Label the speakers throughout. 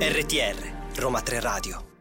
Speaker 1: RTR Roma 3 Radio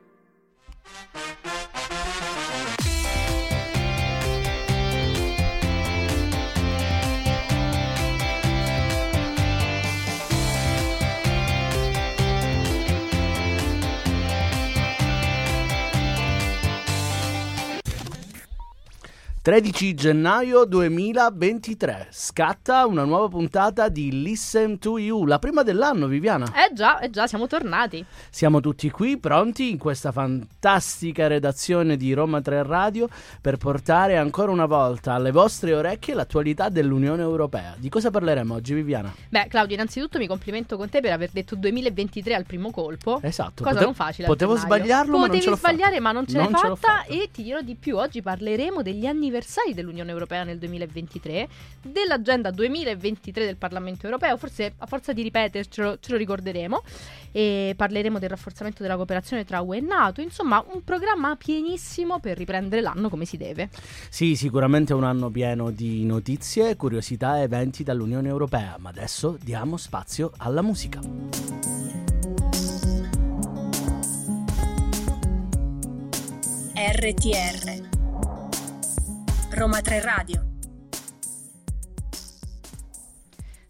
Speaker 2: Tredici gennaio 2023 scatta una nuova puntata di Listen to You, la prima dell'anno, Viviana.
Speaker 3: Eh già, eh già, siamo tornati.
Speaker 2: Siamo tutti qui pronti in questa fantastica redazione di Roma 3 Radio per portare ancora una volta alle vostre orecchie l'attualità dell'Unione Europea. Di cosa parleremo oggi, Viviana?
Speaker 3: Beh, Claudio, innanzitutto mi complimento con te per aver detto 2023 al primo colpo.
Speaker 2: Esatto.
Speaker 3: Cosa
Speaker 2: pote-
Speaker 3: non facile.
Speaker 2: Potevo
Speaker 3: gennaio.
Speaker 2: sbagliarlo, ma non
Speaker 3: Potevi
Speaker 2: ce l'ho
Speaker 3: sbagliare,
Speaker 2: fatta.
Speaker 3: ma non ce l'hai fatta.
Speaker 2: fatta.
Speaker 3: E ti dirò di più. Oggi parleremo degli anniversari dell'Unione Europea nel 2023, dell'agenda 2023 del Parlamento Europeo. Forse a forza di ripetercelo ce lo ricorderemo. E parleremo del rafforzamento della cooperazione tra UE e NATO. Insomma, un programma pienissimo per riprendere l'anno come si deve.
Speaker 2: Sì, sicuramente un anno pieno di notizie, curiosità e eventi dall'Unione Europea, ma adesso diamo spazio alla musica.
Speaker 4: RTR Roma 3 Radio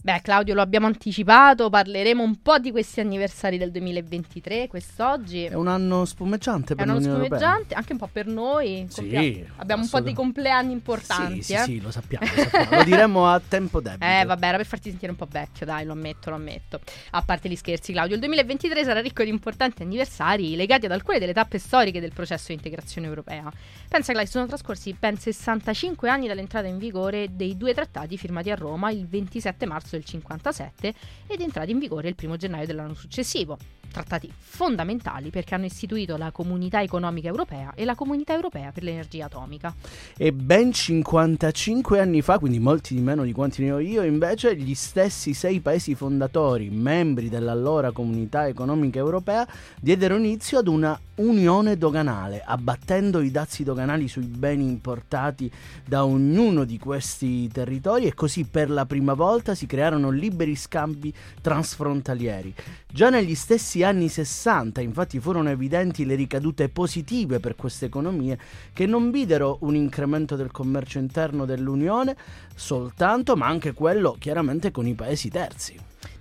Speaker 3: Beh, Claudio, lo abbiamo anticipato, parleremo un po' di questi anniversari del 2023 quest'oggi.
Speaker 2: È un anno spumeggiante
Speaker 3: È
Speaker 2: per
Speaker 3: un anno
Speaker 2: l'Unione Europea.
Speaker 3: spumeggiante, anche un po' per noi.
Speaker 2: Sì,
Speaker 3: Compia- abbiamo un po' di
Speaker 2: assolutamente.
Speaker 3: compleanni importanti.
Speaker 2: Sì, sì,
Speaker 3: eh.
Speaker 2: sì, lo sappiamo, lo sappiamo. lo diremo a tempo debito.
Speaker 3: Eh, vabbè, era per farti sentire un po' vecchio, dai, lo ammetto, lo ammetto. A parte gli scherzi, Claudio, il 2023 sarà ricco di importanti anniversari legati ad alcune delle tappe storiche del processo di integrazione europea. Pensa, Claudio, sono trascorsi ben 65 anni dall'entrata in vigore dei due trattati firmati a Roma il 27 marzo del 57 ed entrati in vigore il 1 gennaio dell'anno successivo. Trattati fondamentali perché hanno istituito la Comunità Economica Europea e la Comunità Europea per l'Energia Atomica.
Speaker 2: E ben 55 anni fa, quindi molti di meno di quanti ne ho io, invece gli stessi sei paesi fondatori, membri dell'allora Comunità Economica Europea, diedero inizio ad una unione doganale, abbattendo i dazi doganali sui beni importati da ognuno di questi territori e così per la prima volta si crearono liberi scambi transfrontalieri. Già negli stessi 60 infatti furono evidenti le ricadute positive per queste economie che non videro un incremento del commercio interno dell'Unione soltanto, ma anche quello chiaramente con i paesi terzi.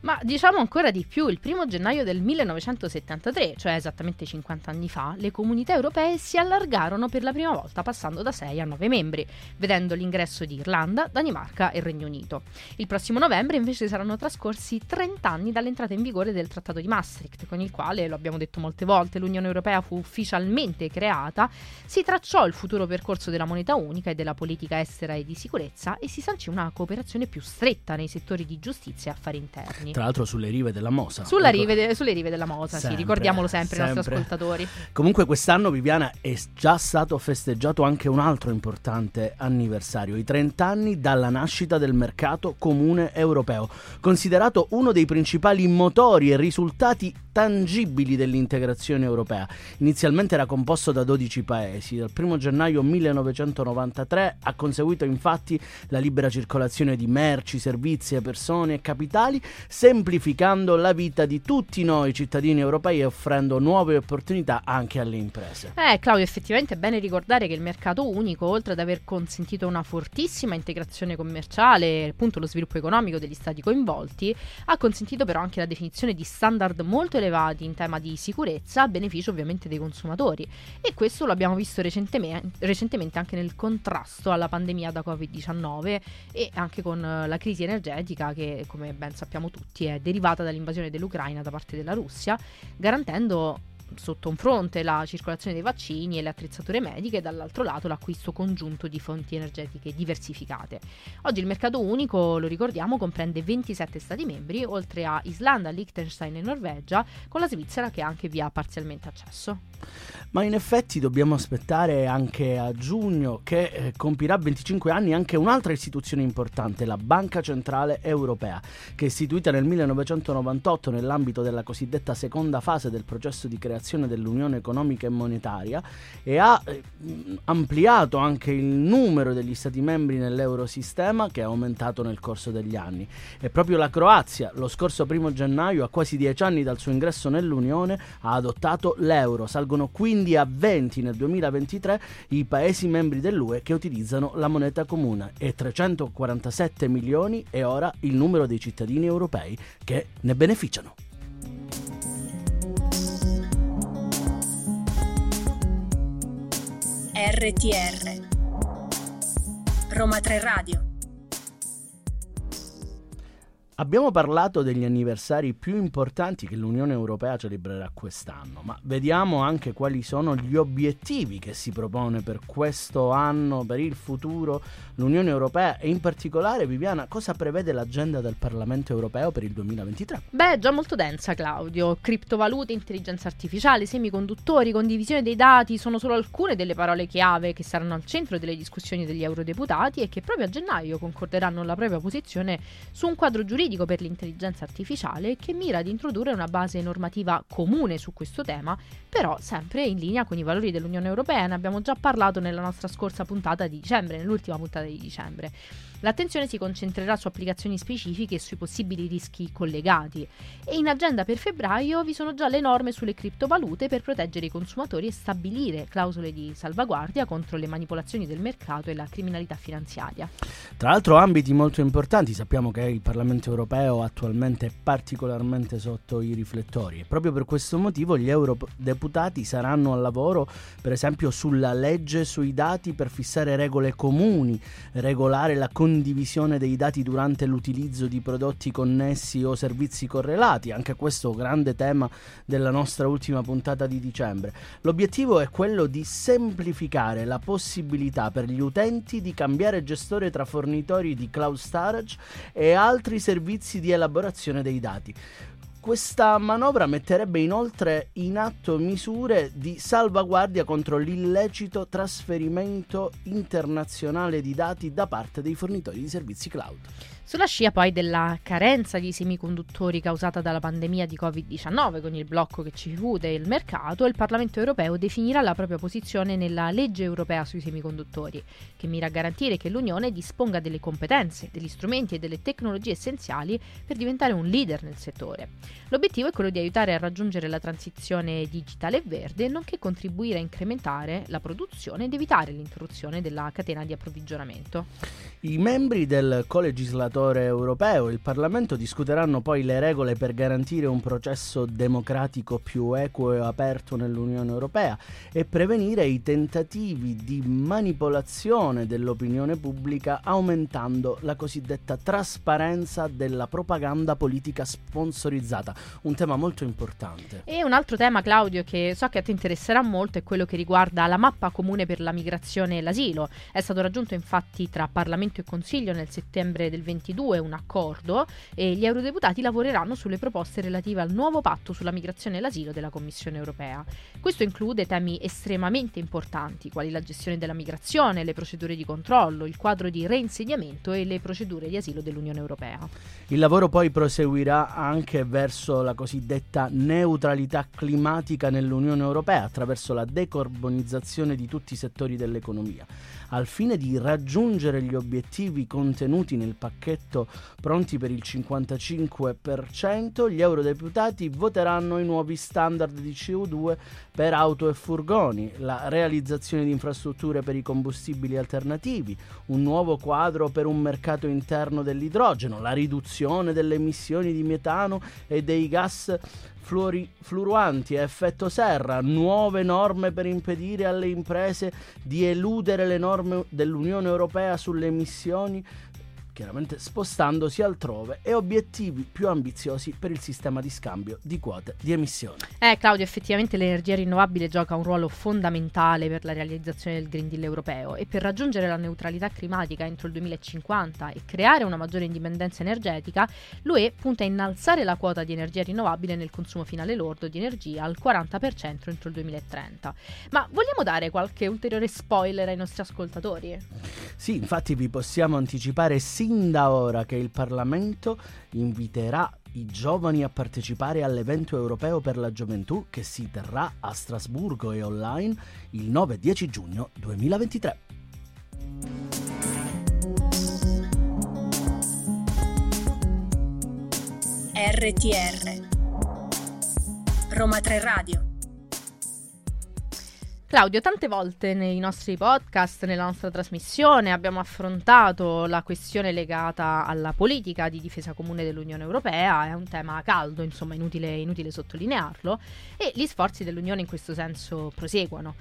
Speaker 3: Ma diciamo ancora di più, il primo gennaio del 1973, cioè esattamente 50 anni fa, le comunità europee si allargarono per la prima volta passando da 6 a 9 membri, vedendo l'ingresso di Irlanda, Danimarca e Regno Unito. Il prossimo novembre invece saranno trascorsi 30 anni dall'entrata in vigore del Trattato di Maastricht, con il quale, lo abbiamo detto molte volte, l'Unione Europea fu ufficialmente creata, si tracciò il futuro percorso della moneta unica e della politica estera e di sicurezza e si sancì una cooperazione più stretta nei settori di giustizia e affari interni.
Speaker 2: Tra l'altro sulle rive della Mosa.
Speaker 3: Sulla rive de- sulle rive della Mosa,
Speaker 2: Sempre,
Speaker 3: sì, ricordiamolo sempre, ai nostri
Speaker 2: sempre.
Speaker 3: ascoltatori.
Speaker 2: Comunque quest'anno Viviana è già stato festeggiato anche un altro importante anniversario, i 30 anni dalla nascita del mercato comune europeo, considerato uno dei principali motori e risultati tangibili dell'integrazione europea. Inizialmente era composto da 12 paesi, dal 1 gennaio 1993 ha conseguito infatti la libera circolazione di merci, servizi, persone e capitali, semplificando la vita di tutti noi cittadini europei e offrendo nuove opportunità anche alle imprese.
Speaker 3: Eh, Claudio, effettivamente è bene ricordare che il mercato unico, oltre ad aver consentito una fortissima integrazione commerciale e appunto lo sviluppo economico degli stati coinvolti, ha consentito però anche la definizione di standard molto elevati in tema di sicurezza a beneficio ovviamente dei consumatori. E questo lo abbiamo visto recentemente, recentemente anche nel contrasto alla pandemia da Covid-19 e anche con eh, la crisi energetica che, come ben sappiamo tutti, è derivata dall'invasione dell'Ucraina da parte della Russia, garantendo sotto un fronte la circolazione dei vaccini e le attrezzature mediche e dall'altro lato l'acquisto congiunto di fonti energetiche diversificate. Oggi il mercato unico, lo ricordiamo, comprende 27 Stati membri, oltre a Islanda, Liechtenstein e Norvegia, con la Svizzera che anche vi ha parzialmente accesso.
Speaker 2: Ma in effetti dobbiamo aspettare anche a giugno che eh, compirà 25 anni anche un'altra istituzione importante, la Banca Centrale Europea, che istituita nel 1998 nell'ambito della cosiddetta seconda fase del processo di creazione creazione dell'Unione Economica e Monetaria e ha eh, ampliato anche il numero degli Stati membri nell'Eurosistema che è aumentato nel corso degli anni. E proprio la Croazia, lo scorso primo gennaio, a quasi dieci anni dal suo ingresso nell'Unione, ha adottato l'euro. Salgono quindi a 20 nel 2023 i Paesi membri dell'UE che utilizzano la moneta comune e 347 milioni è ora il numero dei cittadini europei che ne beneficiano.
Speaker 4: RTR Roma 3 Radio
Speaker 2: Abbiamo parlato degli anniversari più importanti che l'Unione Europea celebrerà quest'anno, ma vediamo anche quali sono gli obiettivi che si propone per questo anno, per il futuro, l'Unione Europea e in particolare, Viviana, cosa prevede l'agenda del Parlamento Europeo per il 2023?
Speaker 3: Beh, già molto densa, Claudio. Criptovalute, intelligenza artificiale, semiconduttori, condivisione dei dati sono solo alcune delle parole chiave che saranno al centro delle discussioni degli eurodeputati e che proprio a gennaio concorderanno la propria posizione su un quadro giuridico giuridico per l'intelligenza artificiale che mira ad introdurre una base normativa comune su questo tema, però sempre in linea con i valori dell'Unione Europea. Ne abbiamo già parlato nella nostra scorsa puntata di dicembre, nell'ultima puntata di dicembre. L'attenzione si concentrerà su applicazioni specifiche e sui possibili rischi collegati e in agenda per febbraio vi sono già le norme sulle criptovalute per proteggere i consumatori e stabilire clausole di salvaguardia contro le manipolazioni del mercato e la criminalità finanziaria.
Speaker 2: Tra l'altro ambiti molto importanti, sappiamo che il Parlamento europeo attualmente è particolarmente sotto i riflettori e proprio per questo motivo gli eurodeputati saranno al lavoro per esempio sulla legge sui dati per fissare regole comuni, regolare la condivisione dei dati durante l'utilizzo di prodotti connessi o servizi correlati, anche questo grande tema della nostra ultima puntata di dicembre. L'obiettivo è quello di semplificare la possibilità per gli utenti di cambiare gestore tra fornitori di cloud storage e altri servizi di elaborazione dei dati. Questa manovra metterebbe inoltre in atto misure di salvaguardia contro l'illecito trasferimento internazionale di dati da parte dei fornitori di servizi cloud.
Speaker 3: Sulla scia poi della carenza di semiconduttori causata dalla pandemia di Covid-19 con il blocco che ci fu del mercato, il Parlamento europeo definirà la propria posizione nella legge europea sui semiconduttori, che mira a garantire che l'Unione disponga delle competenze, degli strumenti e delle tecnologie essenziali per diventare un leader nel settore. L'obiettivo è quello di aiutare a raggiungere la transizione digitale e verde, nonché contribuire a incrementare la produzione ed evitare l'interruzione della catena di approvvigionamento.
Speaker 2: I membri del colegislatore europeo e il Parlamento discuteranno poi le regole per garantire un processo democratico più equo e aperto nell'Unione Europea e prevenire i tentativi di manipolazione dell'opinione pubblica aumentando la cosiddetta trasparenza della propaganda politica sponsorizzata, un tema molto importante.
Speaker 3: E un altro tema, Claudio, che so che a te interesserà molto è quello che riguarda la mappa comune per la migrazione e l'asilo. È stato raggiunto infatti tra Parlamento Parlamento e Consiglio nel settembre del 22 un accordo e gli eurodeputati lavoreranno sulle proposte relative al nuovo patto sulla migrazione e l'asilo della Commissione europea. Questo include temi estremamente importanti, quali la gestione della migrazione, le procedure di controllo, il quadro di reinsediamento e le procedure di asilo dell'Unione europea.
Speaker 2: Il lavoro poi proseguirà anche verso la cosiddetta neutralità climatica nell'Unione europea attraverso la decarbonizzazione di tutti i settori dell'economia al fine di raggiungere gli obiettivi contenuti nel pacchetto pronti per il 55%, gli eurodeputati voteranno i nuovi standard di CO2 per auto e furgoni, la realizzazione di infrastrutture per i combustibili alternativi, un nuovo quadro per un mercato interno dell'idrogeno, la riduzione delle emissioni di metano e dei gas fluori, fluoruanti a effetto serra, nuove norme per impedire alle imprese di eludere le norme dell'Unione Europea sulle emissioni chiaramente spostandosi altrove e obiettivi più ambiziosi per il sistema di scambio di quote di emissione.
Speaker 3: Eh Claudio, effettivamente l'energia rinnovabile gioca un ruolo fondamentale per la realizzazione del Green Deal europeo e per raggiungere la neutralità climatica entro il 2050 e creare una maggiore indipendenza energetica, l'UE punta a innalzare la quota di energia rinnovabile nel consumo finale lordo di energia al 40% entro il 2030. Ma vogliamo dare qualche ulteriore spoiler ai nostri ascoltatori?
Speaker 2: Sì, infatti vi possiamo anticipare sin da ora che il Parlamento inviterà i giovani a partecipare all'evento europeo per la gioventù che si terrà a Strasburgo e online il 9-10 giugno 2023.
Speaker 4: RTR Roma 3 Radio
Speaker 3: Claudio, tante volte nei nostri podcast, nella nostra trasmissione, abbiamo affrontato la questione legata alla politica di difesa comune dell'Unione Europea, è un tema caldo, insomma, inutile, inutile sottolinearlo, e gli sforzi dell'Unione in questo senso proseguono.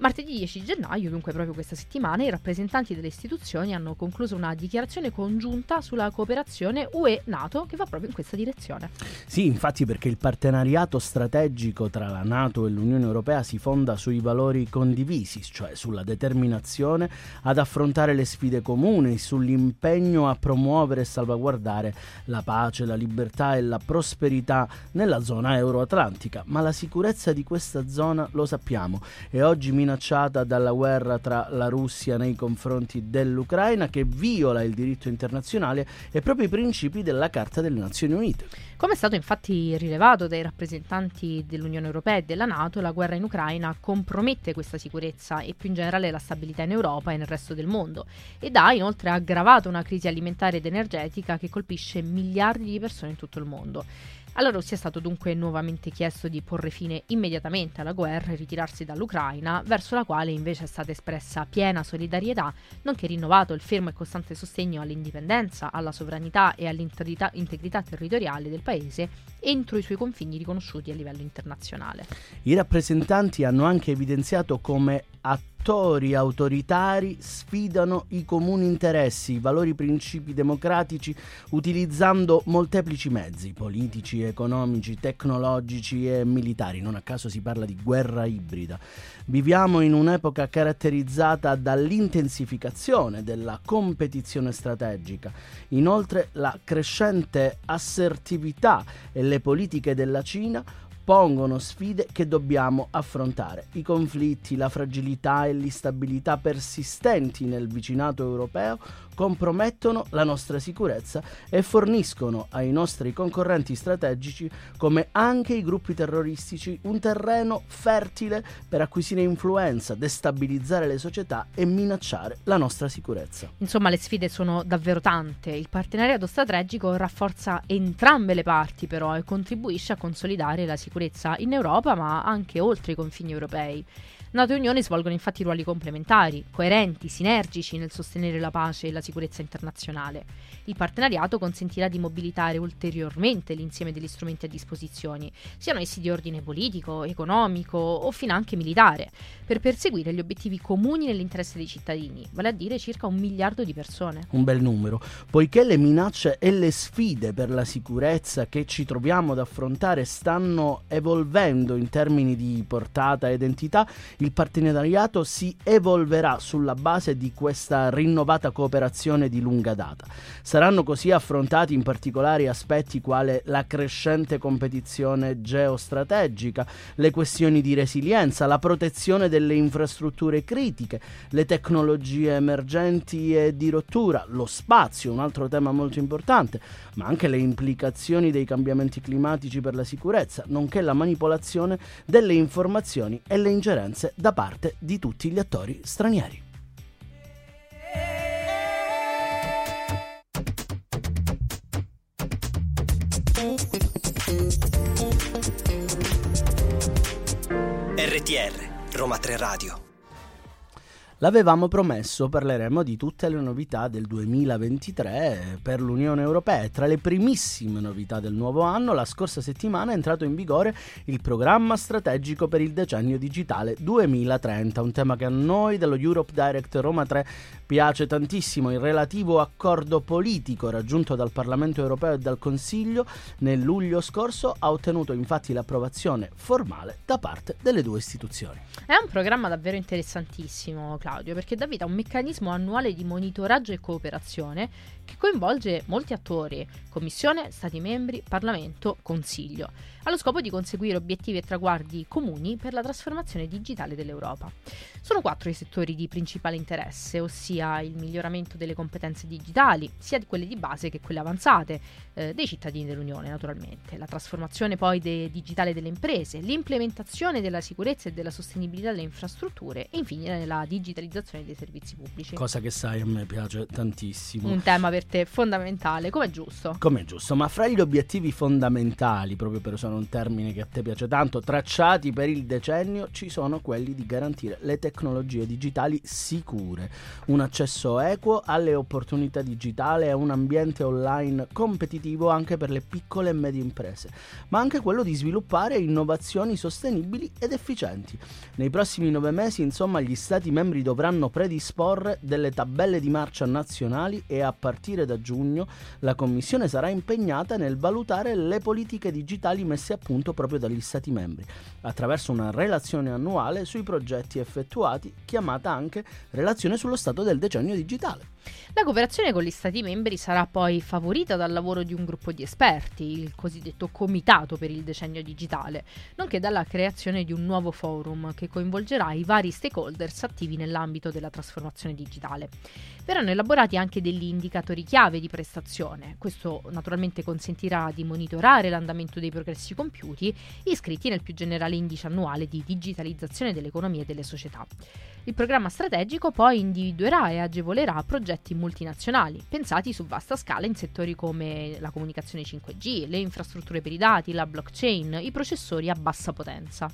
Speaker 3: Martedì 10 gennaio, dunque proprio questa settimana, i rappresentanti delle istituzioni hanno concluso una dichiarazione congiunta sulla cooperazione UE-NATO che va proprio in questa direzione.
Speaker 2: Sì, infatti perché il partenariato strategico tra la NATO e l'Unione Europea si fonda sui valori condivisi, cioè sulla determinazione ad affrontare le sfide comuni, sull'impegno a promuovere e salvaguardare la pace, la libertà e la prosperità nella zona euroatlantica. Ma la sicurezza di questa zona, lo sappiamo, e oggi minacciata minacciata dalla guerra tra la Russia nei confronti dell'Ucraina che viola il diritto internazionale e proprio i principi della Carta delle Nazioni Unite.
Speaker 3: Come è stato infatti rilevato dai rappresentanti dell'Unione Europea e della Nato, la guerra in Ucraina compromette questa sicurezza e più in generale la stabilità in Europa e nel resto del mondo ed ha inoltre aggravato una crisi alimentare ed energetica che colpisce miliardi di persone in tutto il mondo. Alla Russia è stato dunque nuovamente chiesto di porre fine immediatamente alla guerra e ritirarsi dall'Ucraina, verso la quale invece è stata espressa piena solidarietà, nonché rinnovato il fermo e costante sostegno all'indipendenza, alla sovranità e all'integrità territoriale del paese entro i suoi confini riconosciuti a livello internazionale.
Speaker 2: I rappresentanti hanno anche evidenziato come attori autoritari sfidano i comuni interessi, i valori principi democratici utilizzando molteplici mezzi politici, economici, tecnologici e militari. Non a caso si parla di guerra ibrida. Viviamo in un'epoca caratterizzata dall'intensificazione della competizione strategica. Inoltre la crescente assertività e le politiche della Cina pongono sfide che dobbiamo affrontare. I conflitti, la fragilità e l'instabilità persistenti nel vicinato europeo compromettono la nostra sicurezza e forniscono ai nostri concorrenti strategici, come anche i gruppi terroristici, un terreno fertile per acquisire influenza, destabilizzare le società e minacciare la nostra sicurezza.
Speaker 3: Insomma, le sfide sono davvero tante. Il partenariato strategico rafforza entrambe le parti, però, e contribuisce a consolidare la sicurezza in Europa, ma anche oltre i confini europei. NATO e Unione svolgono infatti ruoli complementari, coerenti, sinergici nel sostenere la pace e la sicurezza internazionale. Il partenariato consentirà di mobilitare ulteriormente l'insieme degli strumenti a disposizione, siano essi di ordine politico, economico o finanche militare, per perseguire gli obiettivi comuni nell'interesse dei cittadini, vale a dire circa un miliardo di persone.
Speaker 2: Un bel numero, poiché le minacce e le sfide per la sicurezza che ci troviamo ad affrontare stanno evolvendo in termini di portata ed entità, il partenariato si evolverà sulla base di questa rinnovata cooperazione di lunga data. Saranno così affrontati in particolari aspetti quale la crescente competizione geostrategica, le questioni di resilienza, la protezione delle infrastrutture critiche, le tecnologie emergenti e di rottura, lo spazio, un altro tema molto importante, ma anche le implicazioni dei cambiamenti climatici per la sicurezza, nonché la manipolazione delle informazioni e le ingerenze da parte di tutti gli attori stranieri.
Speaker 1: RTR Roma 3 Radio
Speaker 2: L'avevamo promesso, parleremo di tutte le novità del 2023 per l'Unione Europea. Tra le primissime novità del nuovo anno, la scorsa settimana è entrato in vigore il programma strategico per il decennio digitale 2030, un tema che a noi dello Europe Direct Roma 3 piace tantissimo. Il relativo accordo politico raggiunto dal Parlamento Europeo e dal Consiglio nel luglio scorso ha ottenuto infatti l'approvazione formale da parte delle due istituzioni.
Speaker 3: È un programma davvero interessantissimo, Claudio Claudio perché dà vita a un meccanismo annuale di monitoraggio e cooperazione che coinvolge molti attori, Commissione, Stati membri, Parlamento, Consiglio. Allo scopo di conseguire obiettivi e traguardi comuni per la trasformazione digitale dell'Europa. Sono quattro i settori di principale interesse, ossia il miglioramento delle competenze digitali, sia di quelle di base che quelle avanzate, eh, dei cittadini dell'Unione naturalmente, la trasformazione poi de- digitale delle imprese, l'implementazione della sicurezza e della sostenibilità delle infrastrutture e infine la digitalizzazione dei servizi pubblici.
Speaker 2: Cosa che sai a me piace tantissimo.
Speaker 3: Un tema per te fondamentale, come è giusto.
Speaker 2: Come è giusto, ma fra gli obiettivi fondamentali, proprio per usare un termine che a te piace tanto, tracciati per il decennio, ci sono quelli di garantire le tecnologie digitali sicure, un accesso equo alle opportunità digitali e un ambiente online competitivo anche per le piccole e medie imprese, ma anche quello di sviluppare innovazioni sostenibili ed efficienti. Nei prossimi nove mesi, insomma, gli Stati membri dovranno predisporre delle tabelle di marcia nazionali e a partire da giugno la Commissione sarà impegnata nel valutare le politiche digitali messe a punto proprio dagli Stati membri, attraverso una relazione annuale sui progetti effettuati, chiamata anche Relazione sullo stato del decennio digitale.
Speaker 3: La cooperazione con gli Stati membri sarà poi favorita dal lavoro di un gruppo di esperti, il cosiddetto Comitato per il Decennio Digitale, nonché dalla creazione di un nuovo forum che coinvolgerà i vari stakeholders attivi nell'ambito della trasformazione digitale. Verranno elaborati anche degli indicatori chiave di prestazione. Questo naturalmente consentirà di monitorare l'andamento dei progressi compiuti iscritti nel più generale indice annuale di digitalizzazione dell'economia e delle società. Il programma strategico poi individuerà e agevolerà progetti multinazionali, pensati su vasta scala in settori come la comunicazione 5G, le infrastrutture per i dati, la blockchain, i processori a bassa potenza.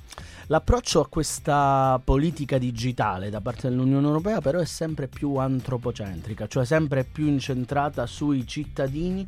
Speaker 2: L'approccio a questa politica digitale da parte dell'Unione Europea però è sempre più antropocentrica, cioè sempre più incentrata sui cittadini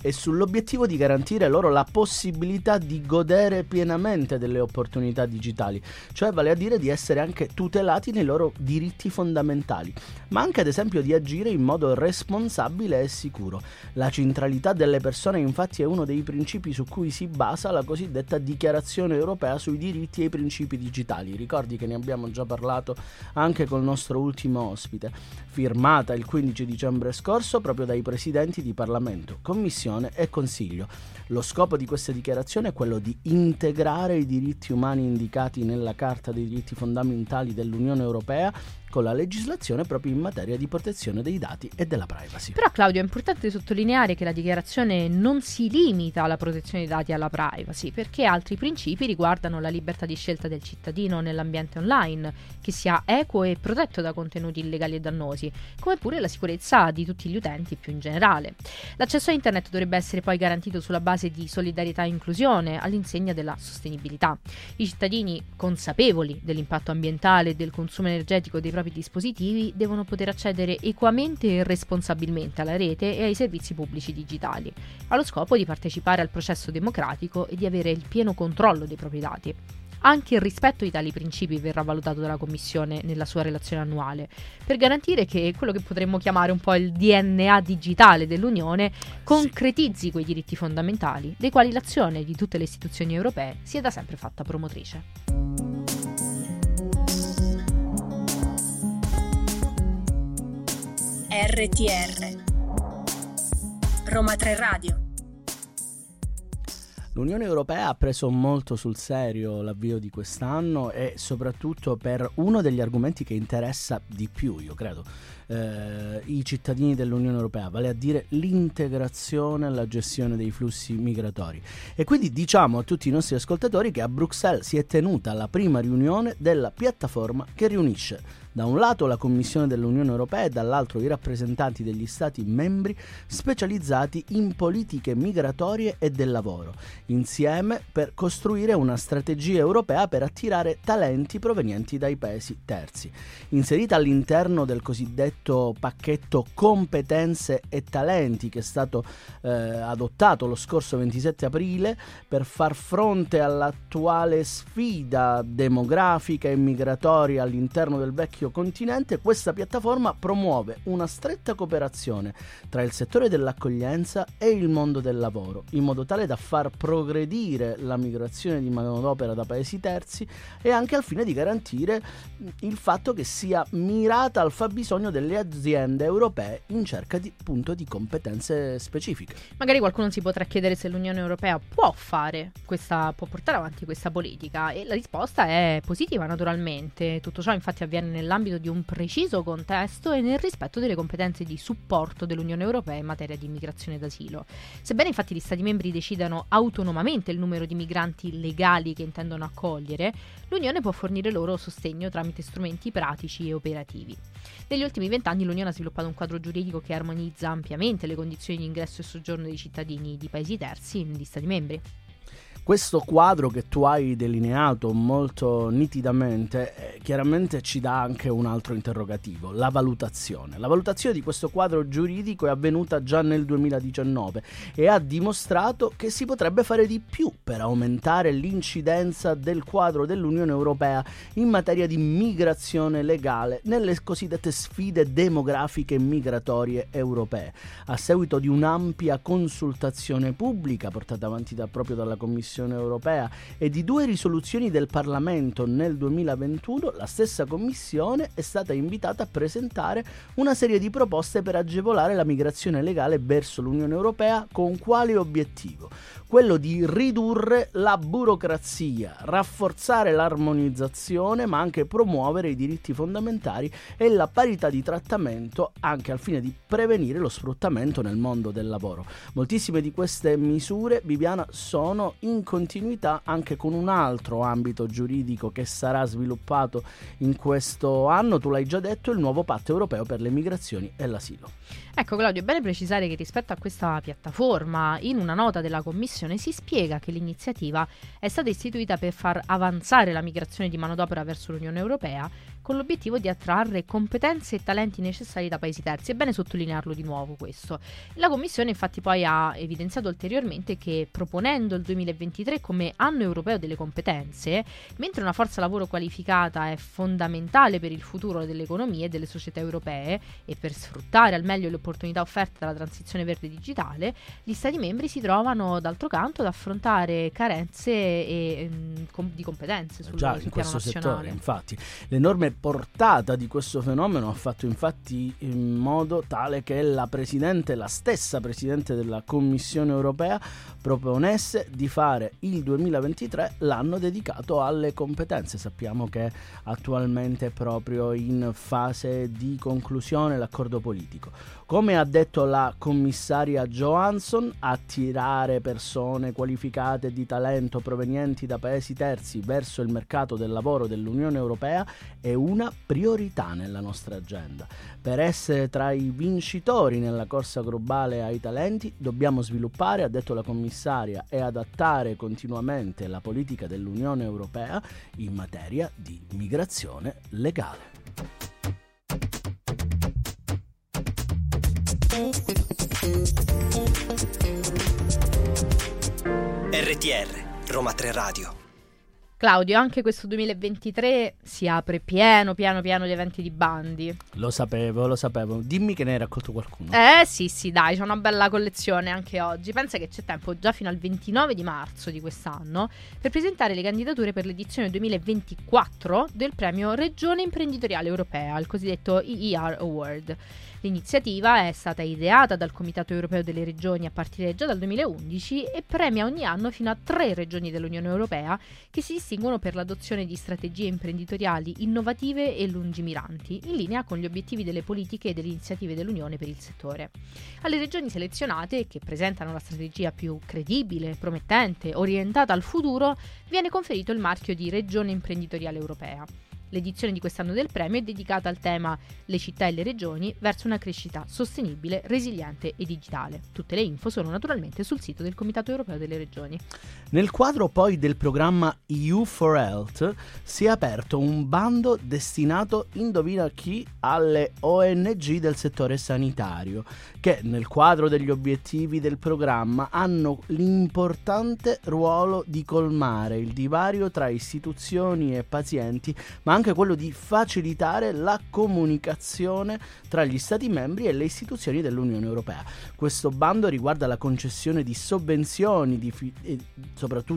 Speaker 2: e sull'obiettivo di garantire loro la possibilità di godere pienamente delle opportunità digitali, cioè vale a dire di essere anche tutelati nei loro diritti fondamentali, ma anche ad esempio di agire in modo responsabile e sicuro. La centralità delle persone infatti è uno dei principi su cui si basa la cosiddetta Dichiarazione europea sui diritti e i principi digitali. Ricordi che ne abbiamo già parlato anche col nostro ultimo ospite, firmata il 15 dicembre scorso proprio dai presidenti di Parlamento, Commissione Commissione e Consiglio. Lo scopo di questa dichiarazione è quello di integrare i diritti umani indicati nella Carta dei diritti fondamentali dell'Unione Europea con la legislazione proprio in materia di protezione dei dati e della privacy.
Speaker 3: Però Claudio è importante sottolineare che la dichiarazione non si limita alla protezione dei dati e alla privacy, perché altri principi riguardano la libertà di scelta del cittadino nell'ambiente online, che sia equo e protetto da contenuti illegali e dannosi, come pure la sicurezza di tutti gli utenti più in generale. L'accesso a internet dovrebbe essere poi garantito sulla base di solidarietà e inclusione, all'insegna della sostenibilità. I cittadini consapevoli dell'impatto ambientale e del consumo energetico dei propri propri dispositivi devono poter accedere equamente e responsabilmente alla rete e ai servizi pubblici digitali, allo scopo di partecipare al processo democratico e di avere il pieno controllo dei propri dati. Anche il rispetto di tali principi verrà valutato dalla Commissione nella sua relazione annuale, per garantire che quello che potremmo chiamare un po' il DNA digitale dell'Unione concretizzi quei diritti fondamentali, dei quali l'azione di tutte le istituzioni europee si è da sempre fatta promotrice.
Speaker 4: RTR Roma 3 Radio.
Speaker 2: L'Unione Europea ha preso molto sul serio l'avvio di quest'anno e soprattutto per uno degli argomenti che interessa di più, io credo, eh, i cittadini dell'Unione Europea, vale a dire l'integrazione e la gestione dei flussi migratori. E quindi diciamo a tutti i nostri ascoltatori che a Bruxelles si è tenuta la prima riunione della piattaforma che riunisce da un lato la Commissione dell'Unione Europea e dall'altro i rappresentanti degli Stati membri specializzati in politiche migratorie e del lavoro, insieme per costruire una strategia europea per attirare talenti provenienti dai paesi terzi. Inserita all'interno del cosiddetto pacchetto competenze e talenti che è stato eh, adottato lo scorso 27 aprile per far fronte all'attuale sfida demografica e migratoria all'interno del vecchio continente, questa piattaforma promuove una stretta cooperazione tra il settore dell'accoglienza e il mondo del lavoro, in modo tale da far progredire la migrazione di manodopera da paesi terzi e anche al fine di garantire il fatto che sia mirata al fabbisogno delle aziende europee in cerca di, appunto, di competenze specifiche.
Speaker 3: Magari qualcuno si potrà chiedere se l'Unione Europea può fare questa, può portare avanti questa politica e la risposta è positiva naturalmente. Tutto ciò infatti avviene nell'ambito di un preciso contesto e nel rispetto delle competenze di supporto dell'Unione Europea in materia di immigrazione ed asilo. Sebbene infatti gli Stati membri decidano autonomamente il numero di migranti legali che intendono accogliere, l'Unione può fornire loro sostegno tramite strumenti pratici e operativi. Negli ultimi vent'anni l'Unione ha sviluppato un quadro giuridico che armonizza ampiamente le condizioni di ingresso e soggiorno dei cittadini di paesi terzi negli Stati membri.
Speaker 2: Questo quadro che tu hai delineato molto nitidamente eh, chiaramente ci dà anche un altro interrogativo, la valutazione. La valutazione di questo quadro giuridico è avvenuta già nel 2019 e ha dimostrato che si potrebbe fare di più per aumentare l'incidenza del quadro dell'Unione Europea in materia di migrazione legale nelle cosiddette sfide demografiche migratorie europee. A seguito di un'ampia consultazione pubblica portata avanti da, proprio dalla Commissione Commissione europea e di due risoluzioni del Parlamento nel 2021, la stessa Commissione è stata invitata a presentare una serie di proposte per agevolare la migrazione legale verso l'Unione Europea con quale obiettivo? quello di ridurre la burocrazia, rafforzare l'armonizzazione, ma anche promuovere i diritti fondamentali e la parità di trattamento, anche al fine di prevenire lo sfruttamento nel mondo del lavoro. Moltissime di queste misure, Bibiana, sono in continuità anche con un altro ambito giuridico che sarà sviluppato in questo anno, tu l'hai già detto, il nuovo patto europeo per le migrazioni e l'asilo.
Speaker 3: Ecco Claudio, è bene precisare che rispetto a questa piattaforma, in una nota della Commissione si spiega che l'iniziativa è stata istituita per far avanzare la migrazione di manodopera verso l'Unione Europea con l'obiettivo di attrarre competenze e talenti necessari da paesi terzi. È bene sottolinearlo di nuovo questo. La Commissione infatti poi ha evidenziato ulteriormente che proponendo il 2023 come anno europeo delle competenze, mentre una forza lavoro qualificata è fondamentale per il futuro delle economie e delle società europee e per sfruttare al meglio le opportunità offerte dalla transizione verde digitale, gli Stati membri si trovano d'altro canto ad affrontare carenze e, mm, com- di competenze sul,
Speaker 2: Già,
Speaker 3: sul
Speaker 2: in
Speaker 3: piano
Speaker 2: questo
Speaker 3: nazionale.
Speaker 2: settore, infatti. L'enorme portata di questo fenomeno ha fatto infatti in modo tale che la Presidente, la stessa Presidente della Commissione europea, proponesse di fare il 2023 l'anno dedicato alle competenze. Sappiamo che attualmente è proprio in fase di conclusione l'accordo politico. Come ha detto la commissaria Johansson, attirare persone qualificate di talento provenienti da paesi terzi verso il mercato del lavoro dell'Unione Europea è una priorità nella nostra agenda. Per essere tra i vincitori nella corsa globale ai talenti dobbiamo sviluppare, ha detto la commissaria, e adattare continuamente la politica dell'Unione Europea in materia di migrazione legale.
Speaker 1: RTR, Roma 3 Radio.
Speaker 3: Claudio, anche questo 2023 si apre pieno, piano, piano di eventi di bandi.
Speaker 2: Lo sapevo, lo sapevo. Dimmi che ne hai raccolto qualcuno.
Speaker 3: Eh sì, sì, dai, c'è una bella collezione anche oggi. Pensa che c'è tempo già fino al 29 di marzo di quest'anno per presentare le candidature per l'edizione 2024 del premio Regione Imprenditoriale Europea, il cosiddetto EER Award. L'iniziativa è stata ideata dal Comitato Europeo delle Regioni a partire già dal 2011 e premia ogni anno fino a tre regioni dell'Unione Europea che si distinguono per l'adozione di strategie imprenditoriali innovative e lungimiranti, in linea con gli obiettivi delle politiche e delle iniziative dell'Unione per il settore. Alle regioni selezionate, che presentano la strategia più credibile, promettente, orientata al futuro, viene conferito il marchio di Regione Imprenditoriale Europea. L'edizione di quest'anno del premio è dedicata al tema Le città e le regioni verso una crescita sostenibile, resiliente e digitale. Tutte le info sono naturalmente sul sito del Comitato Europeo delle Regioni.
Speaker 2: Nel quadro poi del programma EU for Health si è aperto un bando destinato, indovina chi, alle ONG del settore sanitario, che nel quadro degli obiettivi del programma hanno l'importante ruolo di colmare il divario tra istituzioni e pazienti, ma anche quello di facilitare la comunicazione tra gli Stati membri e le istituzioni dell'Unione Europea. Questo bando riguarda la concessione di sovvenzioni, di fi- soprattutto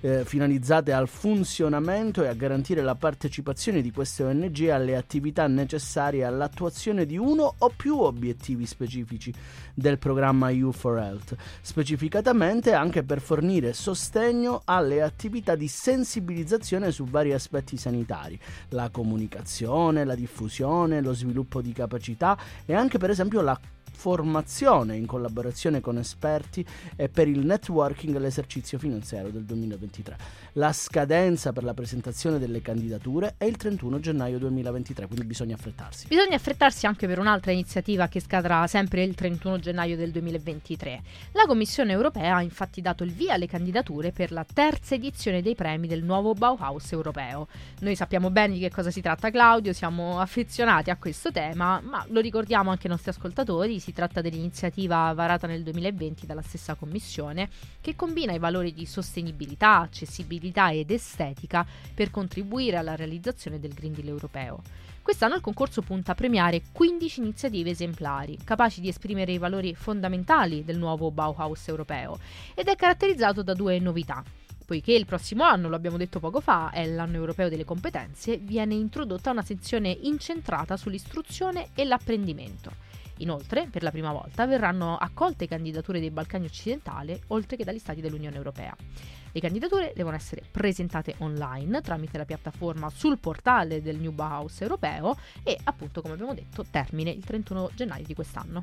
Speaker 2: eh, finalizzate al funzionamento e a garantire la partecipazione di queste ONG alle attività necessarie all'attuazione di uno o più obiettivi specifici del programma EU for Health, specificatamente anche per fornire sostegno alle attività di sensibilizzazione su vari aspetti sanitari, la comunicazione, la diffusione, lo sviluppo di capacità e anche per esempio la formazione in collaborazione con esperti e per il networking e l'esercizio finanziario del 2023. La scadenza per la presentazione delle candidature è il 31 gennaio 2023, quindi bisogna affrettarsi.
Speaker 3: Bisogna affrettarsi anche per un'altra iniziativa che scadrà sempre il 31 gennaio del 2023. La Commissione europea ha infatti dato il via alle candidature per la terza edizione dei premi del nuovo Bauhaus europeo. Noi sappiamo bene di che cosa si tratta Claudio, siamo affezionati a questo tema, ma lo ricordiamo anche ai nostri ascoltatori, si tratta dell'iniziativa varata nel 2020 dalla stessa Commissione che combina i valori di sostenibilità, accessibilità ed estetica per contribuire alla realizzazione del Green Deal europeo. Quest'anno il concorso punta a premiare 15 iniziative esemplari, capaci di esprimere i valori fondamentali del nuovo Bauhaus europeo, ed è caratterizzato da due novità. Poiché il prossimo anno, lo abbiamo detto poco fa, è l'anno europeo delle competenze, viene introdotta una sezione incentrata sull'istruzione e l'apprendimento. Inoltre, per la prima volta, verranno accolte candidature dei Balcani occidentali, oltre che dagli Stati dell'Unione Europea. Le candidature devono essere presentate online tramite la piattaforma sul portale del New Bauhaus europeo e appunto come abbiamo detto termine il 31 gennaio di quest'anno.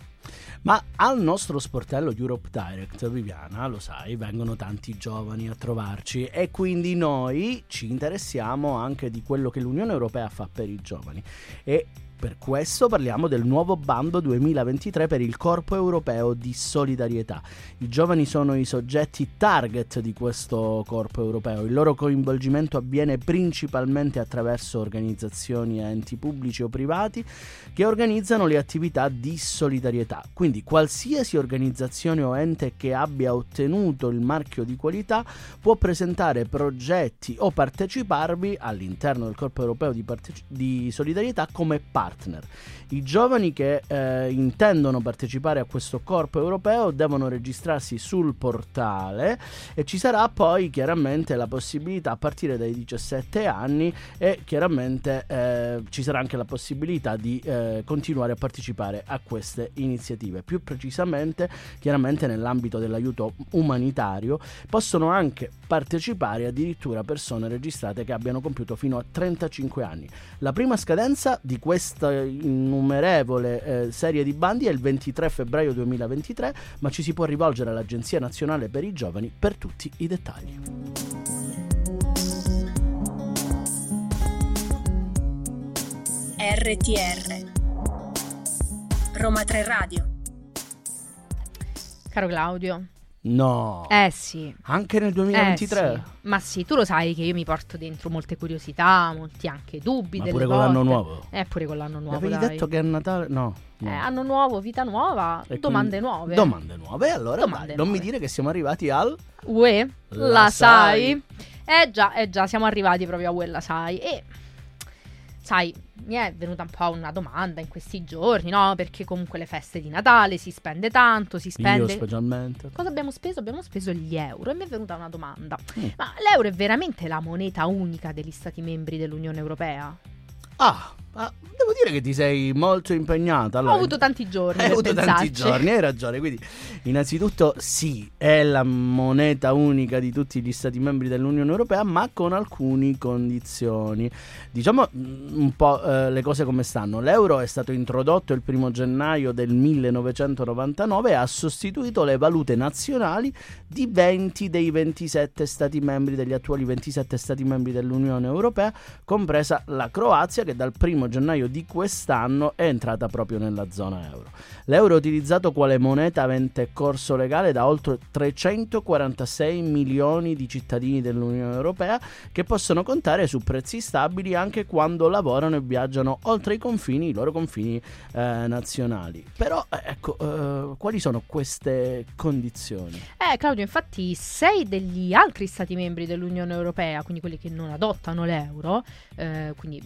Speaker 2: Ma al nostro sportello Europe Direct, Viviana, lo sai, vengono tanti giovani a trovarci e quindi noi ci interessiamo anche di quello che l'Unione Europea fa per i giovani e per questo parliamo del nuovo bando 2023 per il Corpo Europeo di Solidarietà. I giovani sono i soggetti target di questo Corpo Europeo. Il loro coinvolgimento avviene principalmente attraverso organizzazioni e enti pubblici o privati che organizzano le attività di solidarietà. Quindi qualsiasi organizzazione o ente che abbia ottenuto il marchio di qualità può presentare progetti o parteciparvi all'interno del Corpo Europeo di, parte- di Solidarietà come partner. I giovani che eh, intendono partecipare a questo corpo europeo devono registrarsi sul portale e ci sarà poi chiaramente la possibilità a partire dai 17 anni e chiaramente eh, ci sarà anche la possibilità di eh, continuare a partecipare a queste iniziative. Più precisamente, chiaramente nell'ambito dell'aiuto umanitario, possono anche partecipare addirittura persone registrate che abbiano compiuto fino a 35 anni. La prima scadenza di questa innumerevole eh, serie di bandi è il 23 febbraio 2023, ma ci si può rivolgere all'Agenzia Nazionale per i Giovani per tutti i dettagli.
Speaker 4: RTR Roma 3 Radio
Speaker 3: Caro Claudio,
Speaker 2: No.
Speaker 3: Eh sì.
Speaker 2: Anche nel 2023?
Speaker 3: Eh sì. Ma sì, tu lo sai che io mi porto dentro molte curiosità, molti anche dubbi.
Speaker 2: Ma
Speaker 3: delle
Speaker 2: pure con
Speaker 3: volte.
Speaker 2: l'anno nuovo?
Speaker 3: Eh, pure con l'anno nuovo.
Speaker 2: Avevi
Speaker 3: dai.
Speaker 2: detto che a Natale... No.
Speaker 3: Eh, anno nuovo, vita nuova,
Speaker 2: E
Speaker 3: domande
Speaker 2: quindi-
Speaker 3: nuove.
Speaker 2: Domande nuove. Allora,
Speaker 3: Domande
Speaker 2: dai, non mi
Speaker 3: nuove.
Speaker 2: dire che siamo arrivati al...
Speaker 3: Ue,
Speaker 2: La
Speaker 3: la,
Speaker 2: sai?
Speaker 3: sai? Eh già, eh già, siamo arrivati proprio a Ue, la sai. E sai, mi è venuta un po' una domanda in questi giorni, no? Perché comunque le feste di Natale si spende tanto, si
Speaker 2: Io
Speaker 3: spende...
Speaker 2: specialmente.
Speaker 3: Cosa abbiamo speso? Abbiamo speso gli euro e mi è venuta una domanda.
Speaker 2: Mm.
Speaker 3: Ma l'euro è veramente la moneta unica degli Stati membri dell'Unione Europea?
Speaker 2: Ah, ah, devo dire che ti sei molto impegnata. Allora,
Speaker 3: Ho avuto tanti giorni
Speaker 2: Hai avuto tanti
Speaker 3: pensarci.
Speaker 2: giorni, hai ragione. Quindi, innanzitutto, sì, è la moneta unica di tutti gli Stati membri dell'Unione Europea, ma con alcune condizioni. Diciamo mm, un po' eh, le cose come stanno. L'euro è stato introdotto il primo gennaio del 1999 e ha sostituito le valute nazionali di 20 dei 27 Stati membri, degli attuali 27 Stati membri dell'Unione Europea, compresa la Croazia, che dal primo gennaio di di quest'anno è entrata proprio nella zona euro. L'euro è utilizzato quale moneta avente corso legale da oltre 346 milioni di cittadini dell'Unione Europea che possono contare su prezzi stabili anche quando lavorano e viaggiano oltre i confini, i loro confini eh, nazionali. Però eh, ecco, eh, quali sono queste condizioni?
Speaker 3: Eh Claudio, infatti sei degli altri stati membri dell'Unione Europea, quindi quelli che non adottano l'euro, eh, quindi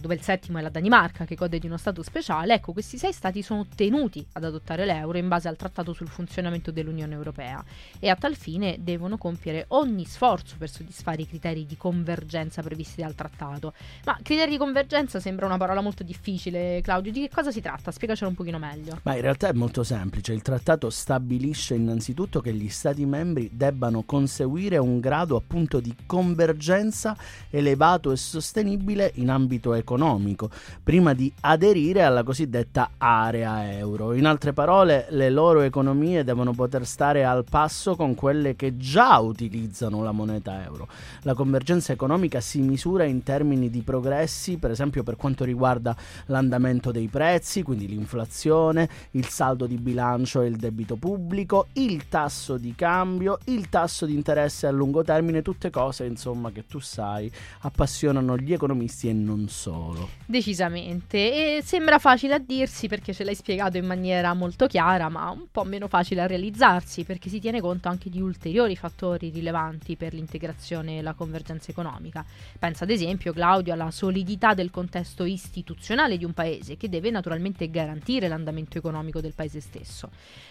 Speaker 3: dove il settimo è la Danimarca che gode di uno stato speciale, ecco questi sei stati sono tenuti ad adottare l'euro in base al trattato sul funzionamento dell'Unione Europea e a tal fine devono compiere ogni sforzo per soddisfare i criteri di convergenza previsti dal trattato. Ma criteri di convergenza sembra una parola molto difficile, Claudio, di che cosa si tratta? Spiegacelo un pochino meglio.
Speaker 2: Ma in realtà è molto semplice, il trattato stabilisce innanzitutto che gli Stati membri debbano conseguire un grado appunto di convergenza elevato e sostenibile in ambito economico, prima di aderire alla cosiddetta area euro. In altre parole, le loro economie devono poter stare al passo con quelle che già utilizzano la moneta euro. La convergenza economica si misura in termini di progressi, per esempio per quanto riguarda l'andamento dei prezzi, quindi l'inflazione, il saldo di bilancio e il debito pubblico, il tasso di cambio, il tasso di interesse a lungo termine, tutte cose insomma che tu sai appassionano gli economisti e non solo.
Speaker 3: Decisamente, e sembra facile a dirsi perché ce l'hai spiegato in maniera molto chiara, ma un po' meno facile a realizzarsi perché si tiene conto anche di ulteriori fattori rilevanti per l'integrazione e la convergenza economica. Pensa ad esempio, Claudio, alla solidità del contesto istituzionale di un paese che deve naturalmente garantire l'andamento economico del paese stesso.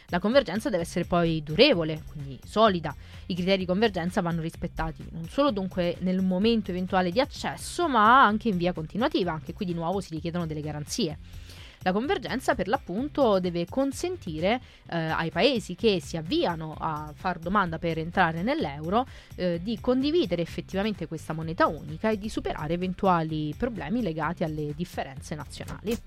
Speaker 3: La convergenza deve essere poi durevole, quindi solida. I criteri di convergenza vanno rispettati non solo dunque nel momento eventuale di accesso, ma anche in via continuativa, anche qui di nuovo si richiedono delle garanzie. La convergenza per l'appunto deve consentire eh, ai paesi che si avviano a far domanda per entrare nell'euro eh, di condividere effettivamente questa moneta unica e di superare eventuali problemi legati alle differenze nazionali.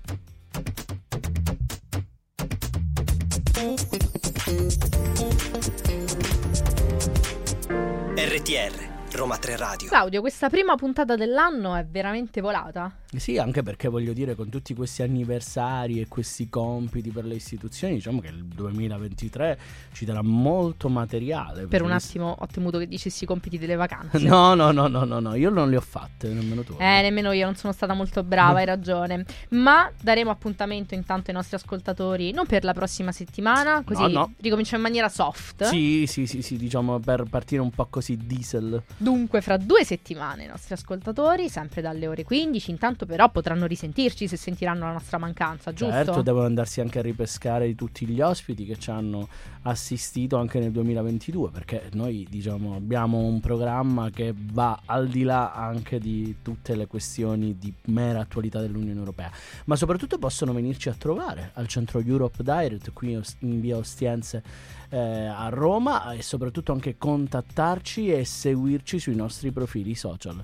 Speaker 1: RTR Roma 3 Radio.
Speaker 3: Claudio, questa prima puntata dell'anno è veramente volata?
Speaker 2: Sì, anche perché voglio dire, con tutti questi anniversari e questi compiti per le istituzioni, diciamo che il 2023 ci darà molto materiale.
Speaker 3: Per un attimo ho temuto che dicessi i compiti delle vacanze.
Speaker 2: No, no, no, no, no, no, io non le ho fatte, nemmeno tu.
Speaker 3: Eh, nemmeno io, non sono stata molto brava, hai ragione. Ma daremo appuntamento intanto ai nostri ascoltatori, non per la prossima settimana, così
Speaker 2: No, no.
Speaker 3: ricominciamo in maniera soft.
Speaker 2: Sì, sì, sì, sì, diciamo per partire un po' così diesel.
Speaker 3: Dunque, fra due settimane i nostri ascoltatori, sempre dalle ore 15, intanto però potranno risentirci se sentiranno la nostra mancanza, giusto?
Speaker 2: Certo, devono andarsi anche a ripescare di tutti gli ospiti che ci hanno assistito anche nel 2022, perché noi diciamo abbiamo un programma che va al di là anche di tutte le questioni di mera attualità dell'Unione Europea, ma soprattutto possono venirci a trovare al centro Europe Direct qui in via Ostiense eh, a Roma e soprattutto anche contattarci e seguirci sui nostri profili social.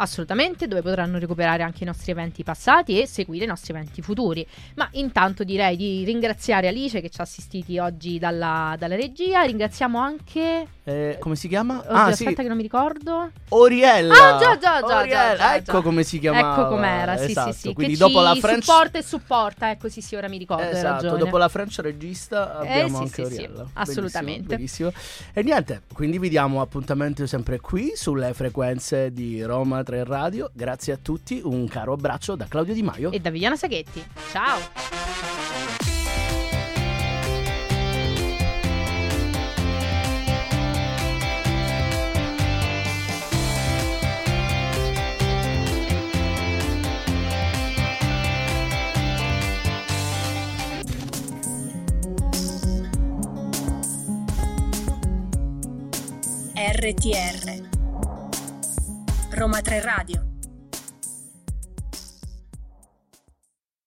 Speaker 3: Assolutamente, dove potranno recuperare anche i nostri eventi passati e seguire i nostri eventi futuri. Ma intanto direi di ringraziare Alice che ci ha assistiti oggi dalla, dalla regia. Ringraziamo anche.
Speaker 2: Eh, come si chiama?
Speaker 3: Oddio, aspetta, che non mi ricordo.
Speaker 2: Oriella.
Speaker 3: Ah, già, già, già.
Speaker 2: Oriella.
Speaker 3: già, già,
Speaker 2: ecco
Speaker 3: già.
Speaker 2: come si chiamava.
Speaker 3: Ecco com'era, sì,
Speaker 2: esatto.
Speaker 3: sì, sì.
Speaker 2: Quindi
Speaker 3: che
Speaker 2: dopo la French.
Speaker 3: supporta e supporta, ecco, sì, sì, ora mi ricordo.
Speaker 2: Esatto, dopo la French regista abbiamo
Speaker 3: sì,
Speaker 2: anche
Speaker 3: sì, sì,
Speaker 2: Oriella.
Speaker 3: assolutamente.
Speaker 2: Benissimo, benissimo. E niente, quindi vi diamo appuntamento sempre qui sulle frequenze di Roma 3 Radio. Grazie a tutti, un caro abbraccio da Claudio Di Maio.
Speaker 3: E da Viviana Saghetti. Ciao.
Speaker 4: RTR Roma 3 Radio